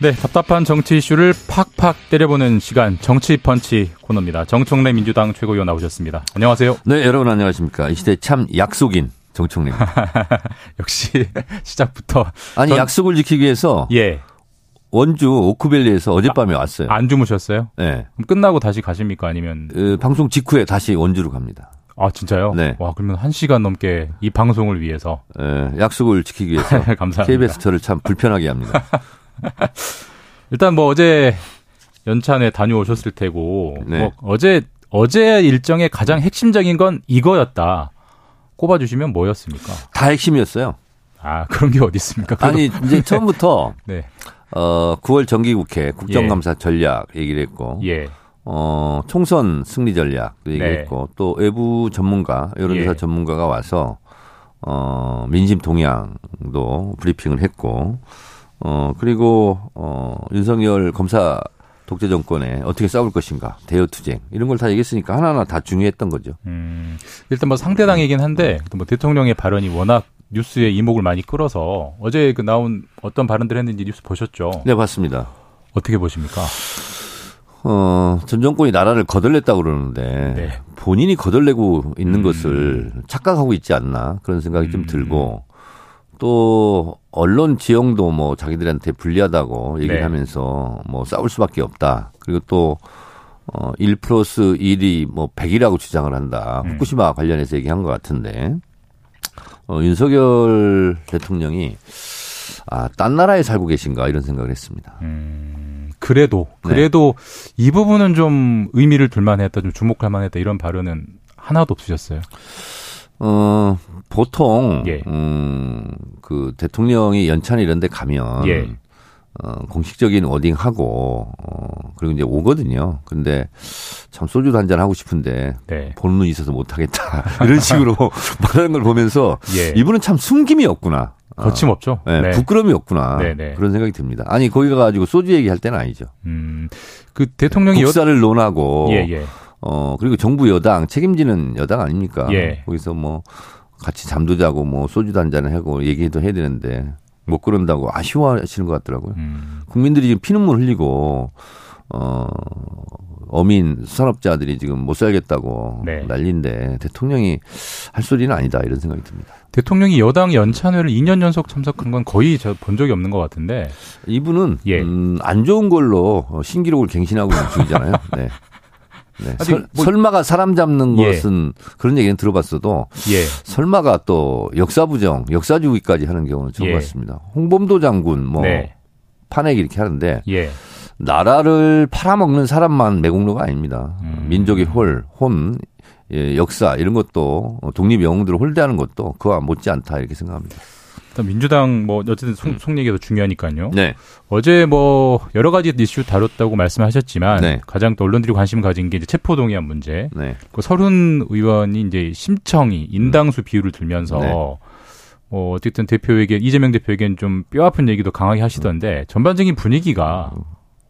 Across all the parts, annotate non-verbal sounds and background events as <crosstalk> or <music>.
네, 답답한 정치 이슈를 팍팍 때려보는 시간 정치 펀치 코너입니다. 정청래 민주당 최고위원 나오셨습니다. 안녕하세요. 네, 여러분 안녕하십니까. 이 시대 참 약속인 정청래. <laughs> 역시 <laughs> 시작부터 아니 전- 약속을 지키기 위해서 예, 원주 오크밸리에서 어젯밤에 왔어요. 안 주무셨어요? 네. 그럼 끝나고 다시 가십니까? 아니면 그 방송 직후에 다시 원주로 갑니다. 아 진짜요? 네. 와 그러면 한 시간 넘게 이 방송을 위해서 예, 약속을 지키기 위해서 <laughs> 감사합니다. KBS 저를 참 불편하게 합니다. <laughs> 일단 뭐 어제 연찬에 다녀오셨을 테고 네. 뭐 어제 어제 일정의 가장 핵심적인 건 이거였다. 꼽아주시면 뭐였습니까? 다 핵심이었어요. 아 그런 게 어디 있습니까? 아니 이제 처음부터 <laughs> 네, 어 9월 정기국회 국정감사 전략 얘기를 했고 예, 어 총선 승리 전략도 얘기했고 또 외부 전문가 여론조사 예. 전문가가 와서 어 민심 동향도 브리핑을 했고 어 그리고 어 윤석열 검사 독재 정권에 어떻게 싸울 것인가 대여 투쟁 이런 걸 다 얘기했으니까 하나하나 다 중요했던 거죠. 음, 일단 뭐 상대당이긴 한데 또뭐 대통령의 발언이 워낙 뉴스에 이목을 많이 끌어서 어제 그 나온 어떤 발언들 했는지 뉴스 보셨죠? 네 봤습니다. 어떻게 보십니까? 어, 전 정권이 나라를 거덜냈다고 그러는데 네. 본인이 거덜내고 있는 음. 것을 착각하고 있지 않나 그런 생각이 좀 음. 들고 또 언론 지형도 뭐 자기들한테 불리하다고 얘기를 네. 하면서 뭐 싸울 수밖에 없다. 그리고 또 어, 1 플러스 1이 뭐 100이라고 주장을 한다. 음. 후쿠시마 관련해서 얘기한 것 같은데 어, 윤석열 대통령이 아, 딴 나라에 살고 계신가 이런 생각을 했습니다. 음, 그래도 네. 그래도 이 부분은 좀 의미를 둘만 했다, 좀 주목할 만했다 이런 발언은 하나도 없으셨어요. 어, 보통, 예. 음, 그 대통령이 연찬 이런 데 가면, 예. 어, 공식적인 워딩하고, 어, 그리고 이제 오거든요. 근데 참 소주도 한잔 하고 싶은데, 네. 보는 눈이 있어서 못 하겠다. <laughs> 이런 식으로 <laughs> 말하는 걸 보면서, 예. 이분은 참 숨김이 없구나. 어, 거침없죠. 네, 네. 부끄러움이 없구나. 네, 네. 그런 생각이 듭니다. 아니, 거기 가가지고 소주 얘기할 때는 아니죠. 음, 그 대통령이 여, 국사를 논하고, 예, 예. 어, 그리고 정부 여당, 책임지는 여당 아닙니까? 예. 거기서 뭐, 같이 잠도 자고, 뭐, 소주도 한잔 하고, 얘기도 해야 되는데, 못 그런다고 아쉬워하시는 것 같더라고요. 음, 국민들이 지금 피눈물 흘리고, 어, 어민, 수산업자들이 지금 못 살겠다고 네. 난리인데, 대통령이 할 소리는 아니다, 이런 생각이 듭니다. 대통령이 여당 연찬회를 2년 연속 참석한 건 거의 저 본 적이 없는 것 같은데. 이분은, 예. 음, 안 좋은 걸로 신기록을 갱신하고 있는 중이잖아요. <laughs> 네. 네. 설, 뭐- 설마가 사람 잡는 예. 것은 그런 얘기는 들어봤어도 예. 설마가 또 역사부정, 역사주의까지 하는 경우는 처음 예. 봤습니다. 홍범도 장군 뭐 네. 탄핵 이렇게 하는데 예. 나라를 팔아먹는 사람만 매국노가 아닙니다. 음. 민족의 홀, 혼, 예, 역사 이런 것도 독립 영웅들을 홀대하는 것도 그와 못지않다 이렇게 생각합니다. 일단 민주당 뭐 어쨌든 속, 속 얘기가 더 중요하니까요. 네, 어제 뭐 여러 가지 이슈 다뤘다고 말씀하셨지만 네. 가장 또 언론들이 관심 가진 게 이제 체포동의안 문제. 네, 그 설훈 의원이 이제 심청이 인당수 비유를 들면서 네. 뭐 어쨌든 대표에게 이재명 대표에게는 좀 뼈 아픈 얘기도 강하게 하시던데 전반적인 분위기가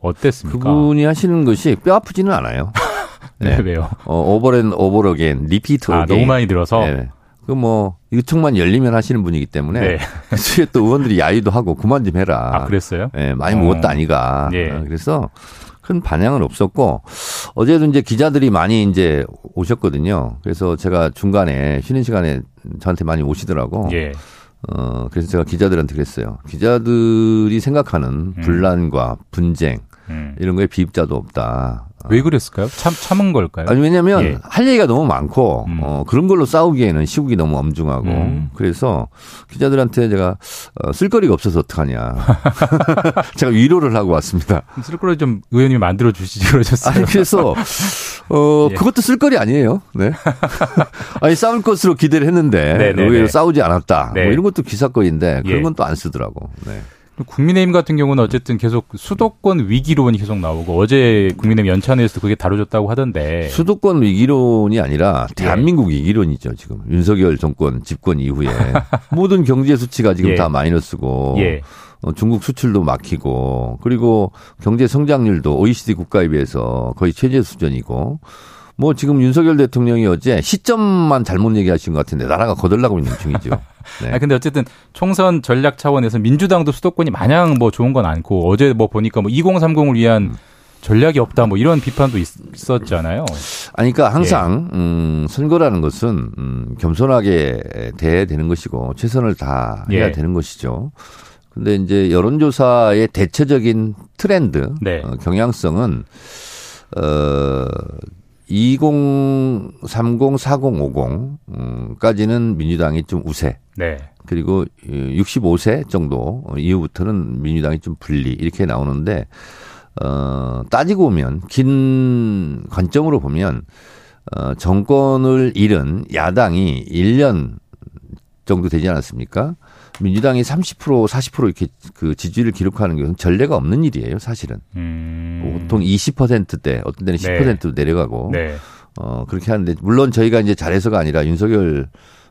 어땠습니까? 그분이 하시는 것이 뼈 아프지는 않아요. <laughs> 네, 네. 왜요? 어, over and over again, repeat 아. 너무 많이 들어서 네. 그뭐 유통만 열리면 하시는 분이기 때문에 네. <laughs> 뒤에 또 의원들이 야유도 하고 그만 좀 해라. 아, 그랬어요? 예, 많이 어. 먹었다 아니가. 예. 어, 그래서 큰 반향은 없었고 어제도 이제 기자들이 많이 이제 오셨거든요. 그래서 제가 중간에 쉬는 시간에 저한테 많이 오시더라고. 예. 어, 그래서 제가 기자들한테 그랬어요. 기자들이 생각하는 분란과 분쟁 음. 이런 거에 비입자도 없다. 왜 그랬을까요? 참 참은 걸까요? 아니 왜냐면 예. 할 얘기가 너무 많고 음. 어, 그런 걸로 싸우기에는 시국이 너무 엄중하고 음. 그래서 기자들한테 제가 어, 쓸거리가 없어서 어떡하냐 <laughs> <laughs> 제가 위로를 하고 왔습니다. 쓸거리 좀 의원님이 만들어 주시지 그러셨어요. 아니 그래서 <laughs> 어 예. 그것도 쓸거리 아니에요. 네. 아니 싸울 것으로 기대를 했는데 네네네. 의외로 싸우지 않았다. 네. 뭐 이런 것도 기사거리인데 그런 예. 건또 안 쓰더라고. 네. 국민의힘 같은 경우는 어쨌든 계속 수도권 위기론이 계속 나오고 어제 국민의힘 연찬회에서 그게 다뤄졌다고 하던데 수도권 위기론이 아니라 대한민국 예. 위기론이죠 지금 윤석열 정권 집권 이후에 <laughs> 모든 경제 수치가 지금 예. 다 마이너스고 예. 어, 중국 수출도 막히고 그리고 경제 성장률도 OECD 국가에 비해서 거의 최저 수준이고 뭐 지금 윤석열 대통령이 어제 시점만 잘못 얘기하신 것 같은데 나라가 거덜나고 있는 중이죠. <laughs> 네. 아 근데 어쨌든 총선 전략 차원에서 민주당도 수도권이 마냥 뭐 좋은 건 않고 어제 뭐 보니까 뭐 2030을 위한 음. 전략이 없다 뭐 이런 비판도 있었잖아요. 아니 그러니까 항상 예. 음 선거라는 것은 음 겸손하게 돼야 되는 것이고 최선을 다 해야 예. 되는 것이죠. 근데 이제 여론조사의 대체적인 트렌드, 네. 어, 경향성은 어 20, 30, 40, 50까지는 민주당이 좀 우세. 네. 그리고 65세 정도 이후부터는 민주당이 좀 분리 이렇게 나오는데 어 따지고 보면 긴 관점으로 보면 어 정권을 잃은 야당이 1년 정도 되지 않았습니까? 민주당이 30% 40% 이렇게 그 지지를 기록하는 것은 전례가 없는 일이에요, 사실은. 음. 보통 20%대, 어떤 데는 10%도 네. 내려가고. 네. 어, 그렇게 하는데, 물론 저희가 이제 잘해서가 아니라 윤석열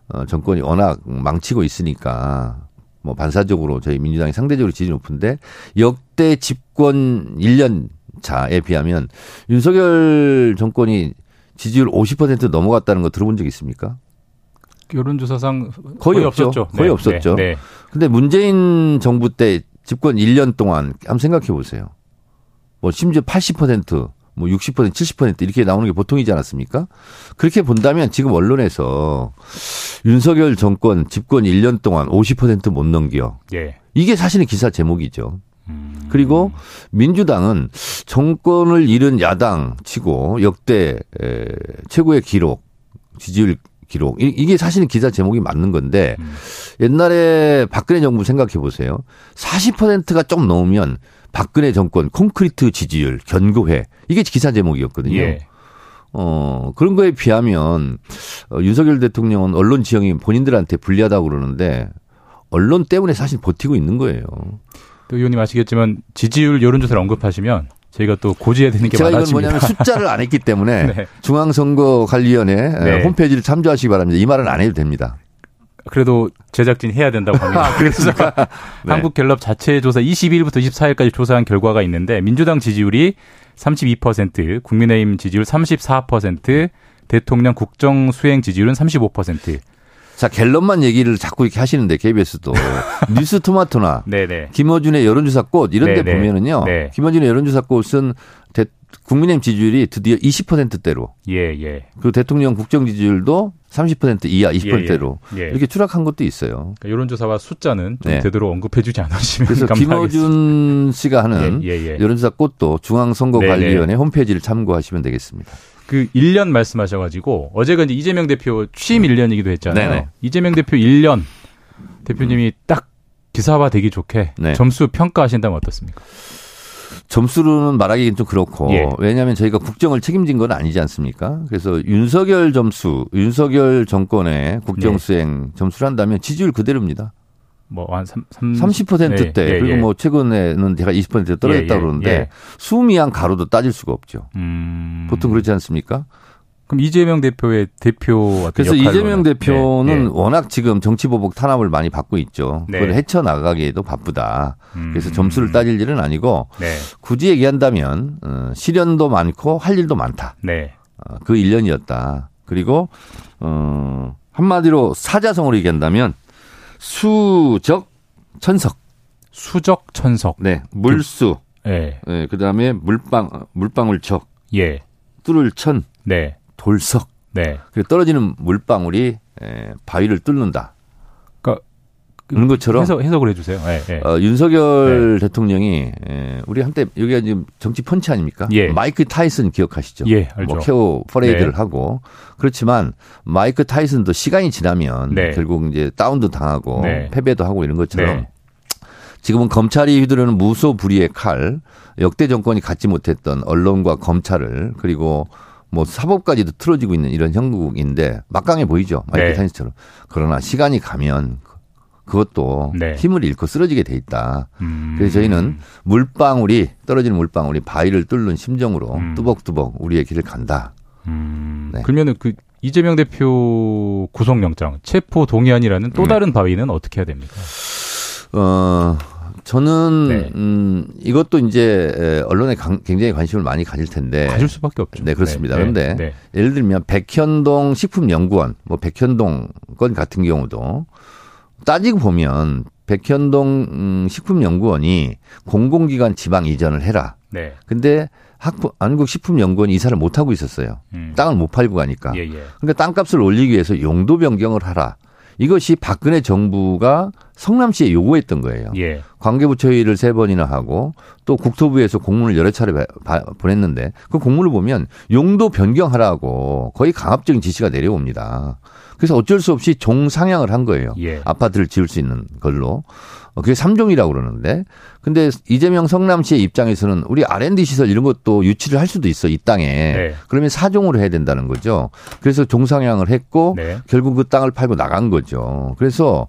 어, 정권이 워낙 망치고 있으니까 뭐 반사적으로 저희 민주당이 상대적으로 지지 높은데 역대 집권 1년 차에 비하면 윤석열 정권이 지지율 50% 넘어갔다는 거 들어본 적 있습니까? 여론조사상 거의, 거의 없었죠. 거의 네, 없었죠. 네, 네. 근데 문재인 정부 때 집권 1년 동안 한번 생각해 보세요. 뭐 심지어 80%, 뭐 60%, 70% 이렇게 나오는 게 보통이지 않았습니까? 그렇게 본다면 지금 언론에서 윤석열 정권 집권 1년 동안 50%못 넘겨. 예. 이게 사실은 기사 제목이죠. 음. 그리고 민주당은 정권을 잃은 야당 치고 역대 최고의 기록 지지율 기록. 이 게 사실은 기사 제목이 맞는 건데 음. 옛날에 박근혜 정부 생각해 보세요. 40%가 좀 넘으면 박근혜 정권 콘크리트 지지율 견고해. 이게 기사 제목이었거든요. 예. 어, 그런 거에 비하면 어, 윤석열 대통령은 언론 지형이 본인들한테 불리하다고 그러는데 언론 때문에 사실 버티고 있는 거예요. 또 의원님 아시겠지만 지지율 여론조사를 언급하시면 저희가 또 고지해야 되는 게 제가 많아집니다. 이건 뭐냐면 숫자를 안 했기 때문에 <laughs> 네. 중앙선거관리위원회 네. 홈페이지를 참조하시기 바랍니다. 이 말은 안 해도 됩니다. 그래도 제작진 해야 된다고 합니다. <laughs> 아, 그래서 <laughs> 네. 한국갤럽 자체 조사 22일부터 24일까지 조사한 결과가 있는데 민주당 지지율이 32%, 국민의힘 지지율 34%, 대통령 국정 수행 지지율은 35%. 자, 갤럽만 얘기를 자꾸 이렇게 하시는데 KBS도 <laughs> 뉴스 토마토나 네네. 김어준의 여론조사 꽃 이런 데 보면은요. 네. 김어준의 여론조사 꽃은 대, 국민의힘 지지율이 드디어 20%대로. 예, 예. 그 대통령 국정 지지율도 30% 이하 20%대로 예, 예. 이렇게 추락한 것도 있어요. 그러니까 여론조사와 숫자는 좀 네. 되도록 언급해주지 않으시면 그래서 김어준 씨가 하는 예, 예, 예. 여론조사 꽃도 중앙선거관리위원회 홈페이지를 참고하시면 되겠습니다. 그 1년 말씀하셔가지고 어제가 이제 이재명 대표 취임 1년이기도 했잖아요. 네네. 이재명 대표 1년 대표님이 딱 기사화 되기 좋게 네. 점수 평가하신다면 어떻습니까? 점수로는 말하기는 좀 그렇고 예. 왜냐하면 저희가 국정을 책임진 건 아니지 않습니까? 그래서 윤석열 점수, 윤석열 정권의 국정 수행 네. 점수를 한다면 지지율 그대로입니다. 뭐한 30%대 네, 예, 그리고 예. 뭐 최근에는 제가 20% 떨어졌다 예, 예, 그러는데 예. 수미한 가로도 따질 수가 없죠. 음... 보통 그렇지 않습니까? 그럼 이재명 대표의 대표 그래서 이재명 대표는 네, 워낙 지금 정치 보복 탄압을 많이 받고 있죠. 네. 그걸 헤쳐 나가기에도 바쁘다. 음... 그래서 점수를 따질 일은 아니고 네. 굳이 얘기한다면 어, 시련도 많고 할 일도 많다. 네. 어, 그 1년이었다. 그리고 어 한마디로 사자성어로 얘기한다면 수적 천석. 수적 천석. 네. 물수. 네. 네. 그다음에 물방 물방울적. 예. 뚫을 천. 네. 돌석. 네. 그 떨어지는 물방울이 에, 바위를 뚫는다. 그런 것처럼 해석, 해석을 해주세요. 네, 네. 어, 윤석열 네. 대통령이 에, 우리 한때 여기가 지금 정치 펀치 아닙니까? 예. 마이크 타이슨 기억하시죠? 예, 알죠. 뭐 카퍼레이드를 네. 하고 그렇지만 마이크 타이슨도 시간이 지나면 네. 결국 이제 다운도 당하고 네. 패배도 하고 이런 것처럼 지금은 검찰이 휘두르는 무소불위의 칼 역대 정권이 갖지 못했던 언론과 검찰을 그리고 뭐 사법까지도 틀어지고 있는 이런 형국인데 막강해 보이죠 마이크 타이슨처럼 그러나 시간이 가면 그것도 네. 힘을 잃고 쓰러지게 돼 있다. 음. 그래서 저희는 물방울이 떨어지는 물방울이 바위를 뚫는 심정으로 음. 뚜벅뚜벅 우리의 길을 간다. 음. 네. 그러면은 그 이재명 대표 구속영장 체포 동의안이라는 또 네. 다른 바위는 어떻게 해야 됩니까? 어, 저는 네. 음, 이것도 이제 에, 언론에 강- 굉장히 관심을 많이 가질 텐데. 가질 수밖에 없죠. 네, 그렇습니다. 네, 그런데 네. 예를 들면 백현동 식품연구원, 뭐 백현동 건 같은 경우도 따지고 보면 백현동 음, 식품연구원이 공공기관 지방 이전을 해라. 네. 근데 학부, 한국식품연구원이 이사를 못 하고 있었어요. 음. 땅을 못 팔고 가니까. 예, 예. 그러니까 땅값을 올리기 위해서 용도 변경을 하라. 이것이 박근혜 정부가 성남시에 요구했던 거예요. 예. 관계부처 회의를 세 번이나 하고 또 국토부에서 공문을 여러 차례 바- 바- 보냈는데 그 공문을 보면 용도 변경하라고 거의 강압적인 지시가 내려옵니다. 그래서 어쩔 수 없이 종상향을 한 거예요. 예. 아파트를 지을 수 있는 걸로. 어, 그게 삼종이라고 그러는데 근데 이재명 성남시의 입장에서는 우리 R&D 시설 이런 것도 유치를 할 수도 있어 이 땅에. 네. 그러면 사종으로 해야 된다는 거죠. 그래서 종상향을 했고 네. 결국 그 땅을 팔고 나간 거죠. 그래서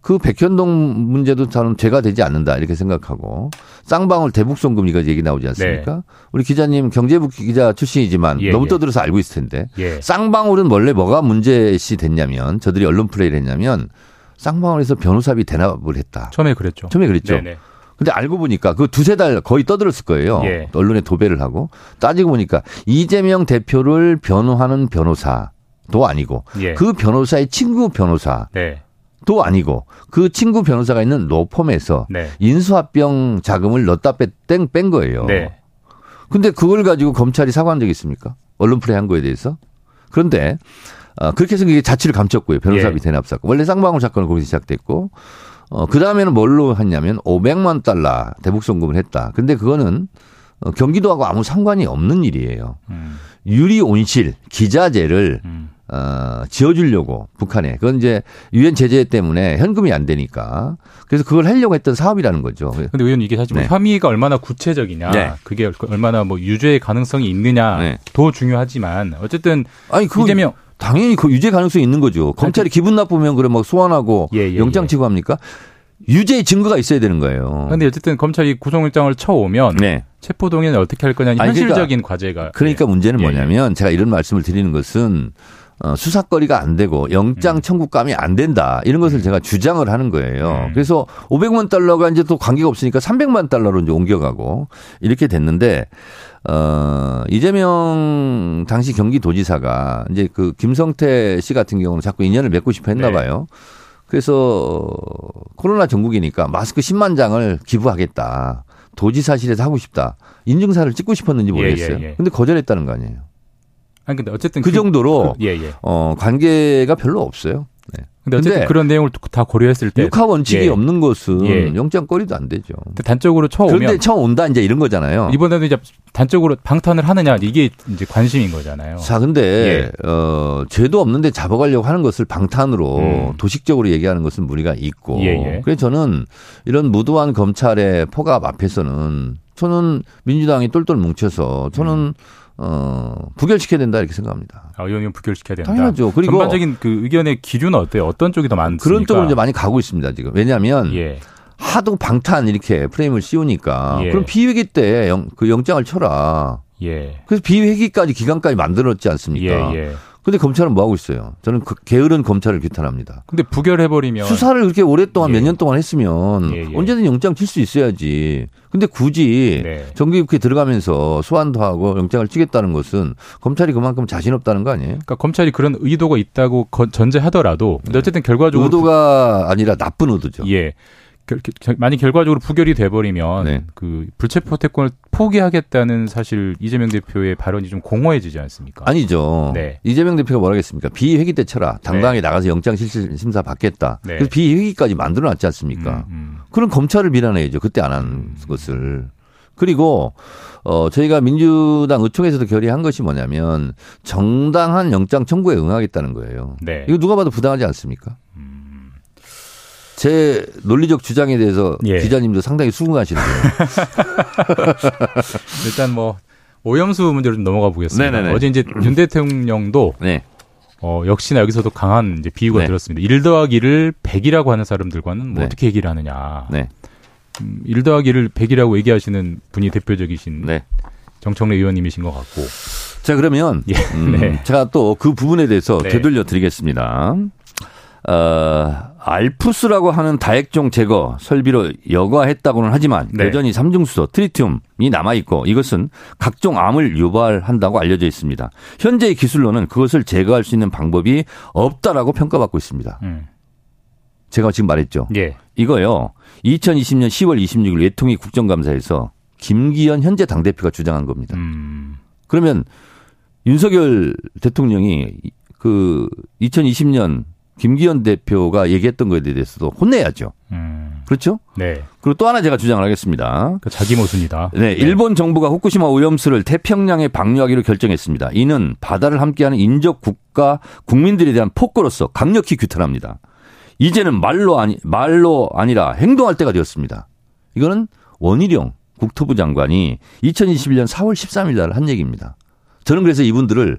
그 백현동 문제도 저는 죄가 되지 않는다 이렇게 생각하고 쌍방울 대북송금 이거 얘기 나오지 않습니까? 우리 기자님 경제부 기자 출신이지만 네. 예, 너무 예. 떠들어서 알고 있을 텐데 예. 쌍방울은 원래 뭐가 문제시 됐냐면 저들이 언론 플레이를 했냐면 쌍방울에서 변호사비 대납을 했다. 처음에 그랬죠. 처음에 그랬죠. 네네. 근데 알고 보니까 그 두세 달 거의 떠들었을 거예요. 예. 언론에 도배를 하고 따지고 보니까 이재명 대표를 변호하는 변호사도 아니고 예. 그 변호사의 친구 변호사 네. 도 아니고 그 친구 변호사가 있는 로펌에서 네. 인수합병 자금을 넣었다 뺀, 뺀 거예요. 네. 근데 그걸 가지고 검찰이 사과한 적이 있습니까? 언론 플레이 한 거에 대해서? 그런데 어, 그렇게 해서 이게 자취를 감췄고요. 변호사비 예. 대납 사건. 원래 쌍방울 사건은 거기서 시작됐고 어, 그 다음에는 뭘로 했냐면 500만 달러 대북 송금을 했다. 근데 그거는 어, 경기도하고 아무 상관이 없는 일이에요. 음. 유리 온실 기자재를 음. 어, 지어주려고 북한에 그건 이제 유엔 제재 때문에 현금이 안 되니까 그래서 그걸 하려고 했던 사업이라는 거죠. 근데 의원 이게 사실 뭐 네. 혐의가 얼마나 구체적이냐, 네. 그게 얼마나 뭐 유죄의 가능성이 있느냐도 네. 중요하지만 어쨌든 아니 그 이재명 당연히 그 유죄 가능성이 있는 거죠. 검찰이 기분 나쁘면 그래 막 소환하고 그 예, 예, 영장 예. 치고 합니까? 유죄의 증거가 있어야 되는 거예요. 근데 어쨌든 검찰이 구속영장을 쳐오면 네. 체포 동의는 어떻게 할 거냐 아니, 그러니까- 현실적인 과제가 그러니까 예. 문제는 예, 뭐냐면 제가 이런 말씀을 드리는 것은 어, 수사거리가 안 되고 영장 청구감이 안 된다 이런 것을 제가 주장을 하는 거예요. 음. 그래서 500만 달러가 이제 또 관계가 없으니까 300만 달러로 이제 옮겨가고 이렇게 됐는데 어 이재명 당시 경기도지사가 이제 그 김성태 씨 같은 경우는 자꾸 인연을 맺고 싶어 했나 네. 봐요. 그래서 코로나 전국이니까 마스크 10만 장을 기부하겠다. 도지사실에서 하고 싶다. 인증사를 찍고 싶었는지 예, 모르겠어요. 예, 예. 근데 거절했다는 거 아니에요. 아니 근데 어쨌든 그 정도로 그- 예, 예. 어, 관계가 별로 없어요. 네. 근데 어쨌든 근데 그런 내용을 다 고려했을 때 육하 원칙이 예. 없는 것은 예. 영장 거리도 안 되죠. 단적으로 쳐오면 그런데 처음 온다 이제 이런 거잖아요. 이번에도 이제 단적으로 방탄을 하느냐 이게 이제 관심인 거잖아요. 자, 근데 어, 죄도 없는데 잡아가려고 하는 것을 방탄으로 음. 도식적으로 얘기하는 것은 무리가 있고. 예, 예. 그래서 저는 이런 무도한 검찰의 포갑 앞에서는 저는 민주당이 똘똘 뭉쳐서 저는 음. 어, 부결시켜야 된다 이렇게 생각합니다. 아, 의원님 부결시켜야 된다. 당연하죠. 그리고 전반적인 그 의견의 기준은 어때요? 어떤 쪽이 더 많습니까? 그런 쪽으로 이제 많이 가고 있습니다 지금. 왜냐하면 예. 하도 방탄 이렇게 프레임을 씌우니까 예. 그럼 비회기 때그 영장을 쳐라. 예. 그래서 비회기까지 기간까지 만들었지 않습니까? 예, 예. 근데 검찰은 뭐 하고 있어요? 저는 그 게으른 검찰을 규탄합니다. 근데 부결해버리면 수사를 그렇게 오랫동안 예. 몇년 동안 했으면 예, 예. 언제든 영장 칠 수 있어야지. 근데 굳이 네. 정기국회 들어가면서 소환도 하고 영장을 치겠다는 것은 검찰이 그만큼 자신 없다는 거 아니에요? 그러니까 검찰이 그런 의도가 있다고 거- 전제하더라도 근데 어쨌든 결과적으로 의도가 아니라 나쁜 의도죠. 부- 예. 결, 결- 만약 결과적으로 부결이 돼버리면 네. 그 불체포 특권을 포기하겠다는 사실 이재명 대표의 발언이 좀 공허해지지 않습니까? 아니죠. 네. 이재명 대표가 뭐라 하겠습니까? 비회기 때 쳐라. 당당하게 나가서 영장 실질 심사 받겠다. 네. 그래서 비회기까지 만들어 놨지 않습니까? 음, 음. 그럼 검찰을 비난해야죠. 그때 안 한 것을. 그리고 어 저희가 민주당 의총에서도 결의한 것이 뭐냐면 정당한 영장 청구에 응하겠다는 거예요. 네. 이거 누가 봐도 부당하지 않습니까? 제 논리적 주장에 대해서 예. 기자님도 상당히 수긍하시는데요. <laughs> 일단 뭐 오염수 문제로 좀 넘어가 보겠습니다. 네네네. 어제 이제 윤 대통령도 네. 어, 역시나 여기서도 강한 이제 비유가 네. 들었습니다. 1 더하기 를 100이라고 하는 사람들과는 뭐 네. 어떻게 얘기를 하느냐. 네. 음, 1 더하기 를 100이라고 얘기하시는 분이 대표적이신 네. 정청래 의원님이신 것 같고. 자, 그러면 예, 음, <laughs> 네. 제가 또 그 부분에 대해서 네. 되돌려 드리겠습니다. 어, 알프스라고 하는 다액종 제거 설비로 여과했다고는 하지만 네. 여전히 삼중수소, 트리튬이 남아 있고 이것은 각종 암을 유발한다고 알려져 있습니다. 현재의 기술로는 그것을 제거할 수 있는 방법이 없다라고 평가받고 있습니다. 음. 제가 지금 말했죠. 예. 이거요. 2020년 10월 26일 외통위 국정감사에서 김기현 현재 당대표가 주장한 겁니다. 음. 그러면 윤석열 대통령이 그 2020년 김기현 대표가 얘기했던 거에 대해서도 혼내야죠. 음. 그렇죠? 네. 그리고 또 하나 제가 주장을 하겠습니다. 그 자기 모순이다. 네, 일본 정부가 후쿠시마 오염수를 태평양에 방류하기로 결정했습니다. 이는 바다를 함께하는 인접 국가 국민들에 대한 폭거로서 강력히 규탄합니다. 이제는 말로 아니 말로 아니라 행동할 때가 되었습니다. 이거는 원희룡 국토부 장관이 2021년 4월 13일 날 한 얘기입니다. 저는 그래서 이분들을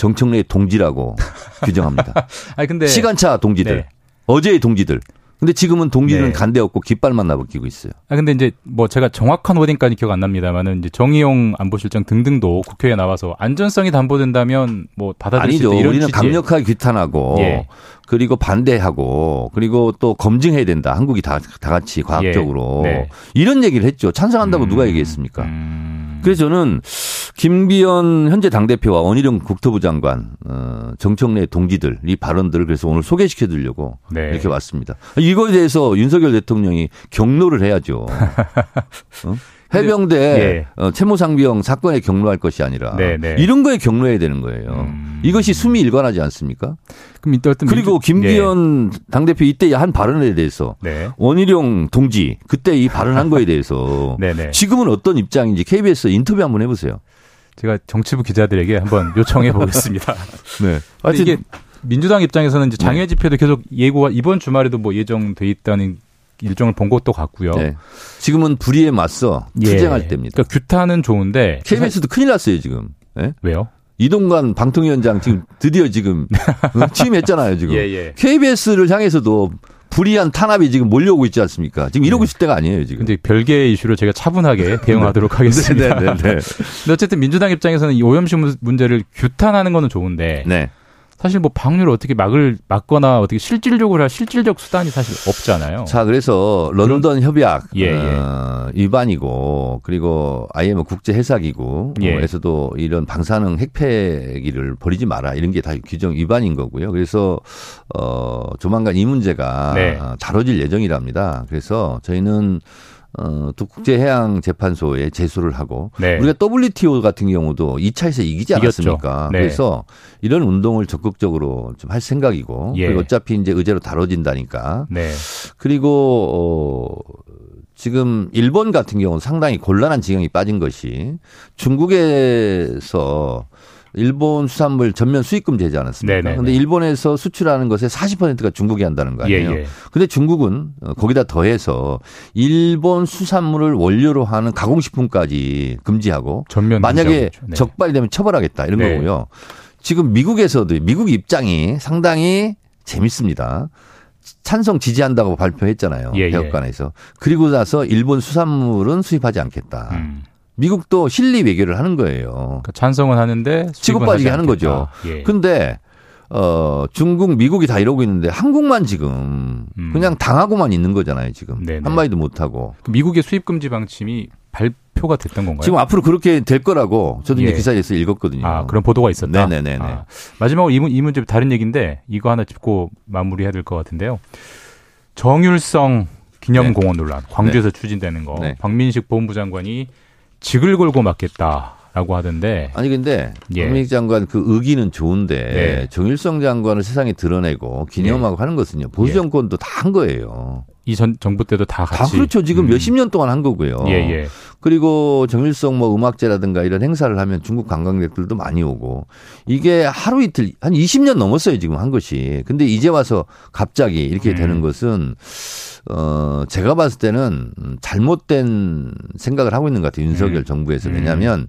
정청래의 동지라고 <laughs> 규정합니다. 아니 근데 시간차 동지들, 네. 어제의 동지들. 근데 지금은 동지는 네. 간데 없고 깃발만 나부끼고 있어요. 아 근데 이제 뭐 제가 정확한 워딩까지 기억 안 납니다만은 이제 정의용 안보실장 등등도 국회에 나와서 안전성이 담보된다면 뭐 받아들일 수 아니죠. 있다 이런 우리는 취지의- 강력하게 규탄하고 예. 그리고 반대하고 그리고 또 검증해야 된다. 한국이 다, 다 같이 과학적으로 예. 네. 이런 얘기를 했죠. 찬성한다고 음. 누가 얘기했습니까? 음. 그래서 저는 김비연 현재 당대표와 원희룡 국토부 장관, 어, 정청래 동지들 이 발언들을 그래서 오늘 소개시켜 드리려고 네. 이렇게 왔습니다. 이거에 대해서 윤석열 대통령이 경로를 해야죠. <laughs> 어? 해병대 예. 어, 채모상비형 사건에 경로할 것이 아니라 네, 네. 이런 거에 경로해야 되는 거예요. 음. 이것이 숨이 일관하지 않습니까? 그럼 이때 어떤 그리고 김기현 당대표 이때 한 발언에 대해서 네. 네. 원희룡 동지 그때 이 발언한 거에 대해서 네네. <laughs> 지금은 어떤 입장인지 KBS 인터뷰 한번 해보세요. 제가 정치부 기자들에게 한번 <laughs> 요청해 보겠습니다. 네. 근데 이게 민주당 입장에서는 이제 장외 네. 집회도 계속 예고가 이번 주말에도 뭐 예정돼 있다는 일정을 본 것도 같고요. 네. 지금은 불의에 맞서 예. 투쟁할 때입니다. 그러니까 규탄은 좋은데 KBS도 큰일 났어요 지금. 예? 왜요? 이동관 방통위원장 지금 드디어 지금 어, <laughs> 취임했잖아요 지금. 예, 예. KBS를 향해서도 불이한 탄압이 지금 몰려오고 있지 않습니까? 지금 이러고 있을 때가 아니에요 지금. 근데 별개의 이슈로 제가 차분하게 대응하도록 <laughs> 하겠습니다. 네, 네, 네. 근데 어쨌든 민주당 입장에서는 이 오염수 문제를 규탄하는 거는 좋은데 네. 사실 뭐 방류를 어떻게 막을 막거나 어떻게 실질적으로 할 실질적 수단이 사실 없잖아요. 자, 그래서 런던 협약 예, 예. 어, 위반이고 그리고 IMF 국제 예. 해사기구에서도 이런 방사능 핵폐기를 버리지 마라 이런 게 다 규정 위반인 거고요. 그래서 어 조만간 이 문제가 네. 어, 다뤄질 예정이랍니다. 그래서 저희는 어, 또 국제해양재판소에 제소를 하고 네. 우리가 WTO 같은 경우도 2차에서 이기지. 않았습니까? 네. 그래서 이런 운동을 적극적으로 좀 할 생각이고 예. 그리고 어차피 이제 의제로 다뤄진다니까 네. 그리고 어 지금 일본 같은 경우는 상당히 곤란한 지경이 빠진 것이 중국에서 일본 수산물 전면 수입금 되지 않았습니까? 그런데 일본에서 수출하는 것의 40%가 중국이 한다는 거 아니에요? 예, 예. 근데 중국은 어, 거기다 더해서 일본 수산물을 원료로 하는 가공식품까지 금지하고 전면 만약에. 네. 적발이 되면 처벌하겠다 이런 네. 거고요. 지금 미국에서도 미국 입장이 상당히 재밌습니다. 찬성 지지한다고 발표했잖아요. 예, 예. 대법관에서. 그리고 나서 일본 수산물은 수입하지 않겠다. 음. 미국도 실리 외교를 하는 거예요. 그러니까 찬성은 하는데 치고 빠지게 하는 거죠. 예. 근데 어 중국, 미국이 다 이러고 있는데 한국만 지금 음. 그냥 당하고만 있는 거잖아요. 지금 네네. 한마디도 못 하고. 미국의 수입 금지 방침이 발표가 됐던 건가요? 지금 앞으로 그렇게 될 거라고 저도 이제 예. 기사에서 읽었거든요. 아, 그런 보도가 있었다. 네네네네. 아, 마지막으로 이, 문, 이 문제 다른 얘기인데 이거 하나 짚고 마무리해야 될 것 같은데요. 정율성 기념공원 논란, 광주에서 추진되는 거. 네. 박민식 보훈부 장관이 직을 걸고 맞겠다 라고 하던데 아니 근데 예. 박민식 장관 그 의기는 좋은데 네. 정일성 장관을 세상에 드러내고 기념하고 하는 것은요 보수 예. 정권도 다 한 거예요. 이 전 정부 때도 다 같이. 다 그렇죠. 지금 음. 몇십 년 동안 한 거고요. 예, 예. 그리고 정일성 뭐 음악제라든가 이런 행사를 하면 중국 관광객들도 많이 오고 이게 하루 이틀 한 20년 넘었어요 지금 한 것이. 근데 이제 와서 갑자기 이렇게 음. 되는 것은 어 제가 봤을 때는 잘못된 생각을 하고 있는 것 같아요 윤석열 음. 정부에서 왜냐하면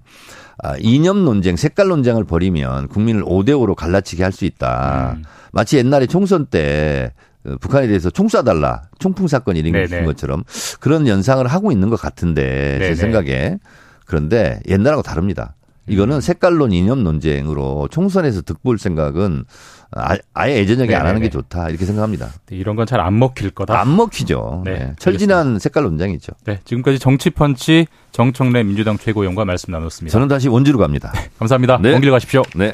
아, 이념 논쟁, 색깔 논쟁을 벌이면 국민을 5대 5로 갈라치게 할 수 있다. 음. 마치 옛날에 총선 때 어, 북한에 대해서 총 쏴달라 총풍 사건이 일어난 것처럼 그런 연상을 하고 있는 것 같은데 네네. 제 생각에 그런데 옛날하고 다릅니다. 이거는 음. 색깔론 이념 논쟁으로 총선에서 득볼 생각은 아, 예 예전역에 안 하는 게 좋다 이렇게 생각합니다. 네, 이런 건 잘 안 먹힐 거다. 안 먹히죠. 네, 네. 철진한 색깔 논쟁이죠. 네, 지금까지 정치펀치 정청래 민주당 최고위원과 말씀 나눴습니다. 저는 다시 원주로 갑니다. <laughs> 감사합니다. 네. 먼길 가십시오. 네.